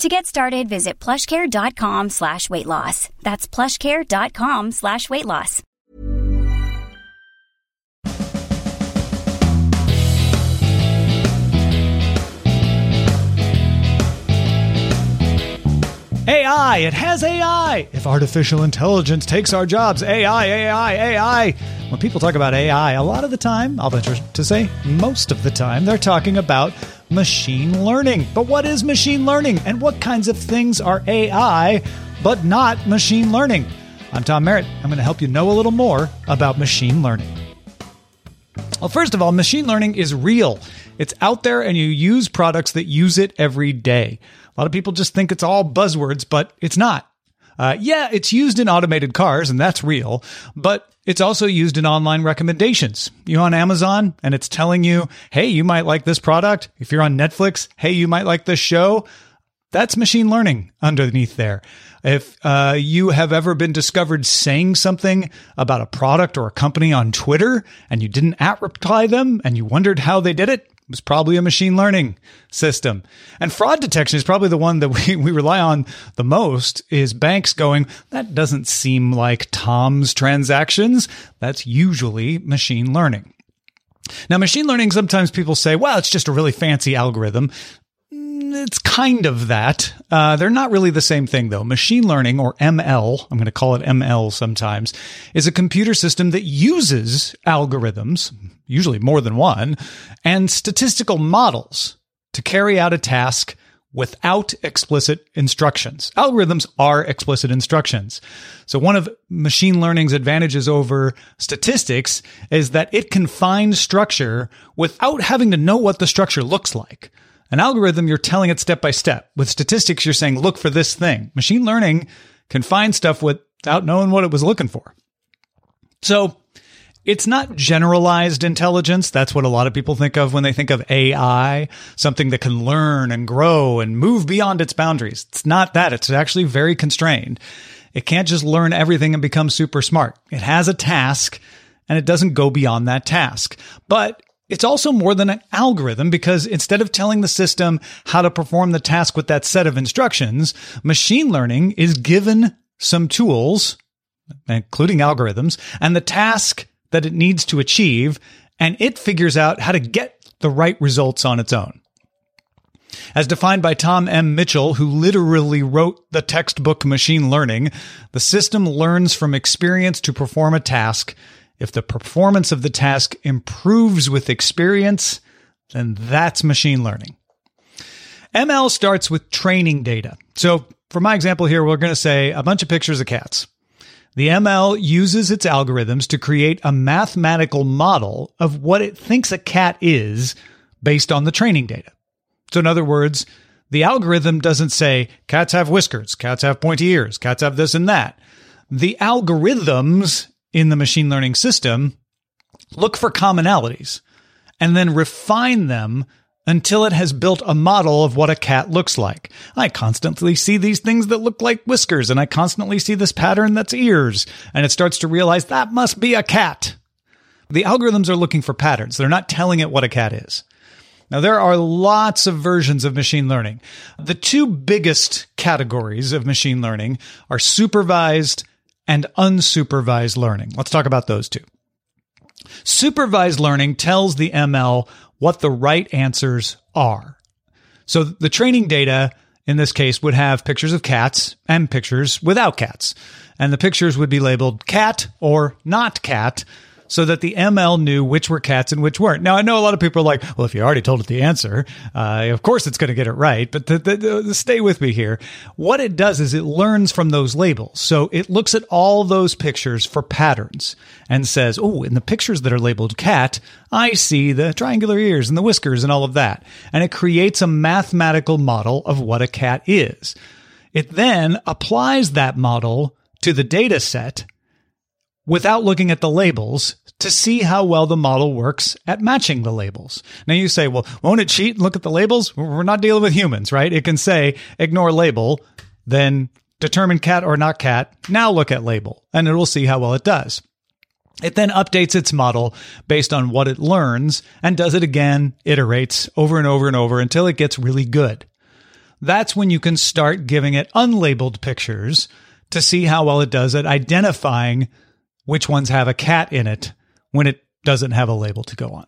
To get started, visit plushcare.com slash weight loss. That's plushcare.com slash weight loss. AI, it has AI. If artificial intelligence takes our jobs, AI, AI, AI. When people talk about AI, a lot of the time, I'll venture to say most of the time, they're talking about machine learning. But what is machine learning and what kinds of things are AI but not machine learning? I'm Tom Merritt. I'm going to help you know a little more about machine learning. Well, first of all, machine learning is real. It's out there and you use products that use it every day. A lot of people just think it's all buzzwords, but it's not. Uh, yeah, it's used in automated cars, and that's real, but it's also used in online recommendations. You're on Amazon and it's telling you, hey, you might like this product. If you're on Netflix, hey, you might like this show. That's machine learning underneath there. If uh, you have ever been discovered saying something about a product or a company on Twitter and you didn't at reply them and you wondered how they did it, it was probably a machine learning system. And fraud detection is probably the one that we, we rely on the most is banks going, that doesn't seem like Tom's transactions. That's usually machine learning. Now, machine learning, sometimes people say, well, it's just a really fancy algorithm. It's kind of that. Uh, they're not really the same thing, though. Machine learning, or ML, I'm going to call it ML sometimes, is a computer system that uses algorithms, usually more than one, and statistical models to carry out a task without explicit instructions. Algorithms are explicit instructions. So one of machine learning's advantages over statistics is that it can find structure without having to know what the structure looks like. An algorithm, you're telling it step by step. With statistics, you're saying, look for this thing. Machine learning can find stuff without knowing what it was looking for. So it's not generalized intelligence. That's what a lot of people think of when they think of AI, something that can learn and grow and move beyond its boundaries. It's not that. It's actually very constrained. It can't just learn everything and become super smart. It has a task and it doesn't go beyond that task. But it's also more than an algorithm because instead of telling the system how to perform the task with that set of instructions, machine learning is given some tools, including algorithms, and the task that it needs to achieve, and it figures out how to get the right results on its own. As defined by Tom M. Mitchell, who literally wrote the textbook Machine Learning, the system learns from experience to perform a task. If the performance of the task improves with experience, then that's machine learning. ML starts with training data. So for my example here, we're going to say a bunch of pictures of cats. The ML uses its algorithms to create a mathematical model of what it thinks a cat is based on the training data. So, in other words, the algorithm doesn't say cats have whiskers, cats have pointy ears, cats have this and that. The algorithms in the machine learning system look for commonalities and then refine them until it has built a model of what a cat looks like. I constantly see these things that look like whiskers, and I constantly see this pattern that's ears, and it starts to realize that must be a cat. The algorithms are looking for patterns. They're not telling it what a cat is. Now, there are lots of versions of machine learning. The two biggest categories of machine learning are supervised and unsupervised learning. Let's talk about those two. Supervised learning tells the ML what the right answers are. So the training data in this case, would have pictures of cats and pictures without cats. And the pictures would be labeled cat or not cat so that the ML knew which were cats and which weren't. Now, I know a lot of people are like, well, if you already told it the answer, uh, of course it's going to get it right. But the, the, the, stay with me here. What it does is it learns from those labels. So it looks at all those pictures for patterns and says, oh, in the pictures that are labeled cat, I see the triangular ears and the whiskers and all of that. And it creates a mathematical model of what a cat is. It then applies that model to the data set without looking at the labels to see how well the model works at matching the labels. Now you say, well, won't it cheat and look at the labels? We're not dealing with humans, right? It can say, ignore label, then determine cat or not cat. Now look at label and it will see how well it does. It then updates its model based on what it learns and does it again, iterates over and over and over until it gets really good. That's when you can start giving it unlabeled pictures to see how well it does at identifying which ones have a cat in it when it doesn't have a label to go on.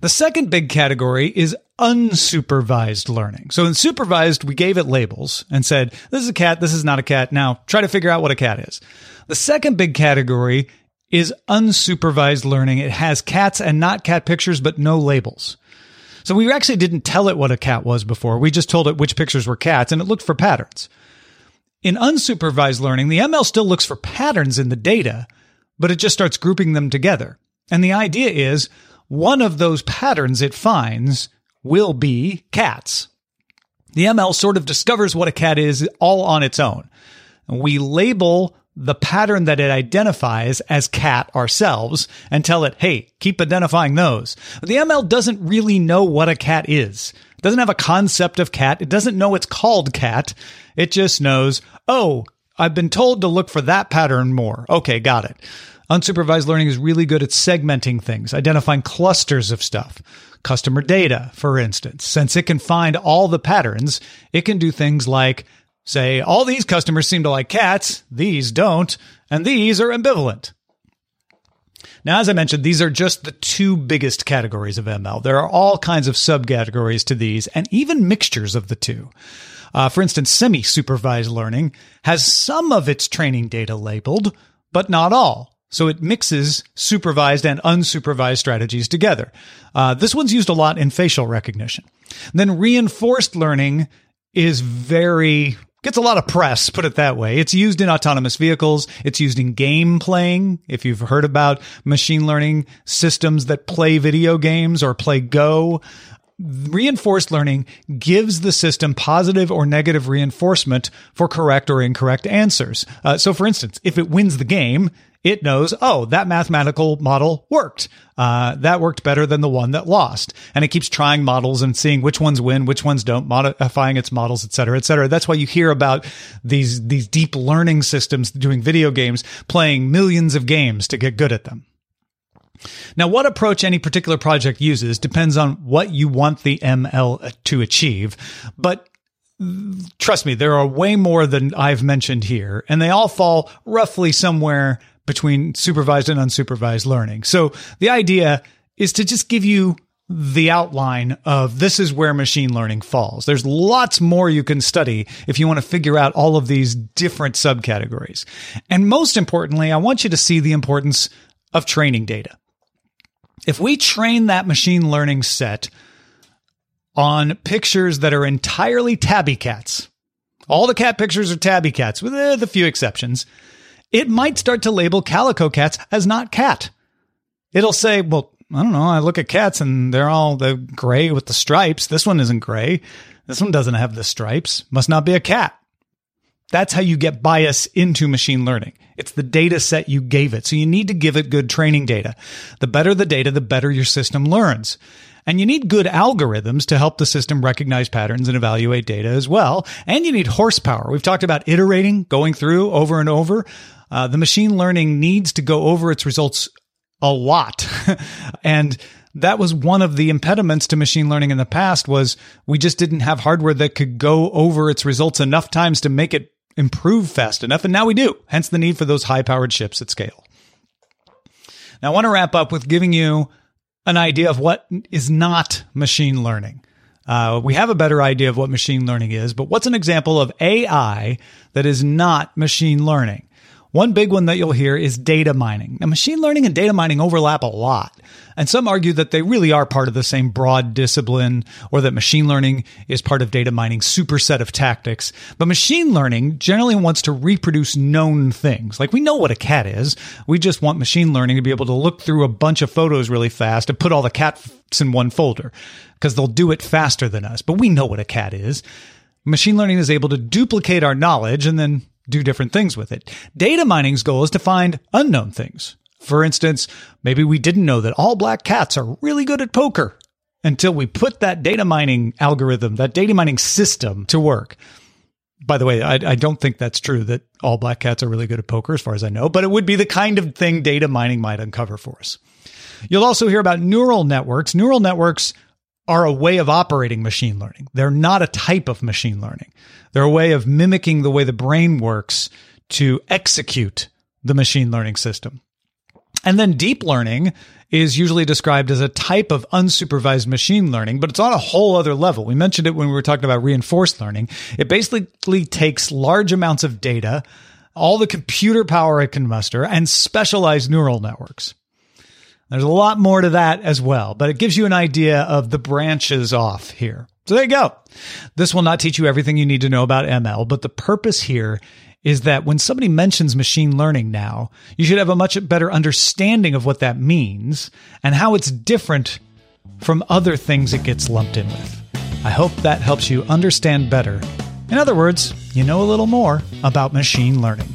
The second big category is unsupervised learning. So in supervised, we gave it labels and said, this is a cat, this is not a cat. Now try to figure out what a cat is. The second big category is unsupervised learning. It has cats and not cat pictures, but no labels. So we actually didn't tell it what a cat was before. We just told it which pictures were cats and it looked for patterns. In unsupervised learning, the ML still looks for patterns in the data, but it just starts grouping them together. And the idea is one of those patterns it finds will be cats. The ML sort of discovers what a cat is all on its own. We label the pattern that it identifies as cat ourselves and tell it, hey, keep identifying those. The ML doesn't really know what a cat is. It doesn't have a concept of cat. It doesn't know it's called cat. It just knows, oh, I've been told to look for that pattern more. Okay, got it. Unsupervised learning is really good at segmenting things, identifying clusters of stuff. Customer data, for instance, since it can find all the patterns, it can do things like say, all these customers seem to like cats, these don't, and these are ambivalent. Now, as I mentioned, these are just the two biggest categories of ML. There are all kinds of subcategories to these and even mixtures of the two. Uh, for instance, semi supervised learning has some of its training data labeled, but not all. So it mixes supervised and unsupervised strategies together. Uh, this one's used a lot in facial recognition. Then reinforced learning is very gets a lot of press, put it that way. It's used in autonomous vehicles. It's used in game playing. If you've heard about machine learning systems that play video games or play Go, reinforced learning gives the system positive or negative reinforcement for correct or incorrect answers. Uh, so, for instance, if it wins the game, it knows, oh, that mathematical model worked. Uh, that worked better than the one that lost. And it keeps trying models and seeing which ones win, which ones don't, modifying its models, et cetera, et cetera. That's why you hear about these, these deep learning systems doing video games, playing millions of games to get good at them. Now, what approach any particular project uses depends on what you want the ML to achieve, but trust me, there are way more than I've mentioned here, and they all fall roughly somewhere between supervised and unsupervised learning. So the idea is to just give you the outline of this is where machine learning falls. There's lots more you can study if you want to figure out all of these different subcategories. And most importantly, I want you to see the importance of training data. If we train that machine learning set on pictures that are entirely tabby cats, all the cat pictures are tabby cats with eh, the few exceptions it might start to label calico cats as not cat. It'll say, well, I don't know. I look at cats and they're all the gray with the stripes. This one isn't gray. This one doesn't have the stripes. Must not be a cat. That's how you get bias into machine learning. It's the data set you gave it. So you need to give it good training data. The better the data, the better your system learns. And you need good algorithms to help the system recognize patterns and evaluate data as well. And you need horsepower. We've talked about iterating, going through over and over. Uh, the machine learning needs to go over its results a lot. and that was one of the impediments to machine learning in the past was we just didn't have hardware that could go over its results enough times to make it improve fast enough. And now we do, hence the need for those high powered chips at scale. Now I want to wrap up with giving you an idea of what is not machine learning. Uh, we have a better idea of what machine learning is, but what's an example of AI that is not machine learning? One big one that you'll hear is data mining. Now, machine learning and data mining overlap a lot. And some argue that they really are part of the same broad discipline or that machine learning is part of data mining's superset of tactics. But machine learning generally wants to reproduce known things. Like we know what a cat is. We just want machine learning to be able to look through a bunch of photos really fast and put all the cats in one folder because they'll do it faster than us. But we know what a cat is. Machine learning is able to duplicate our knowledge and then do different things with it. Data mining's goal is to find unknown things. For instance, maybe we didn't know that all black cats are really good at poker until we put that data mining algorithm, that data mining system to work. By the way, I, I, don't think that's true that all black cats are really good at poker, as far as I know, but it would be the kind of thing data mining might uncover for us. You'll also hear about neural networks. Neural networks are a way of operating machine learning. They're not a type of machine learning. They're a way of mimicking the way the brain works to execute the machine learning system. And then deep learning is usually described as a type of unsupervised machine learning, but it's on a whole other level. We mentioned it when we were talking about reinforced learning. It basically takes large amounts of data, all the computer power it can muster, and specialized neural networks. There's a lot more to that as well, but it gives you an idea of the branches off here. So there you go. This will not teach you everything you need to know about ML, but the purpose here is that when somebody mentions machine learning now, you should have a much better understanding of what that means and how it's different from other things it gets lumped in with. I hope that helps you understand better. In other words, you know a little more about machine learning.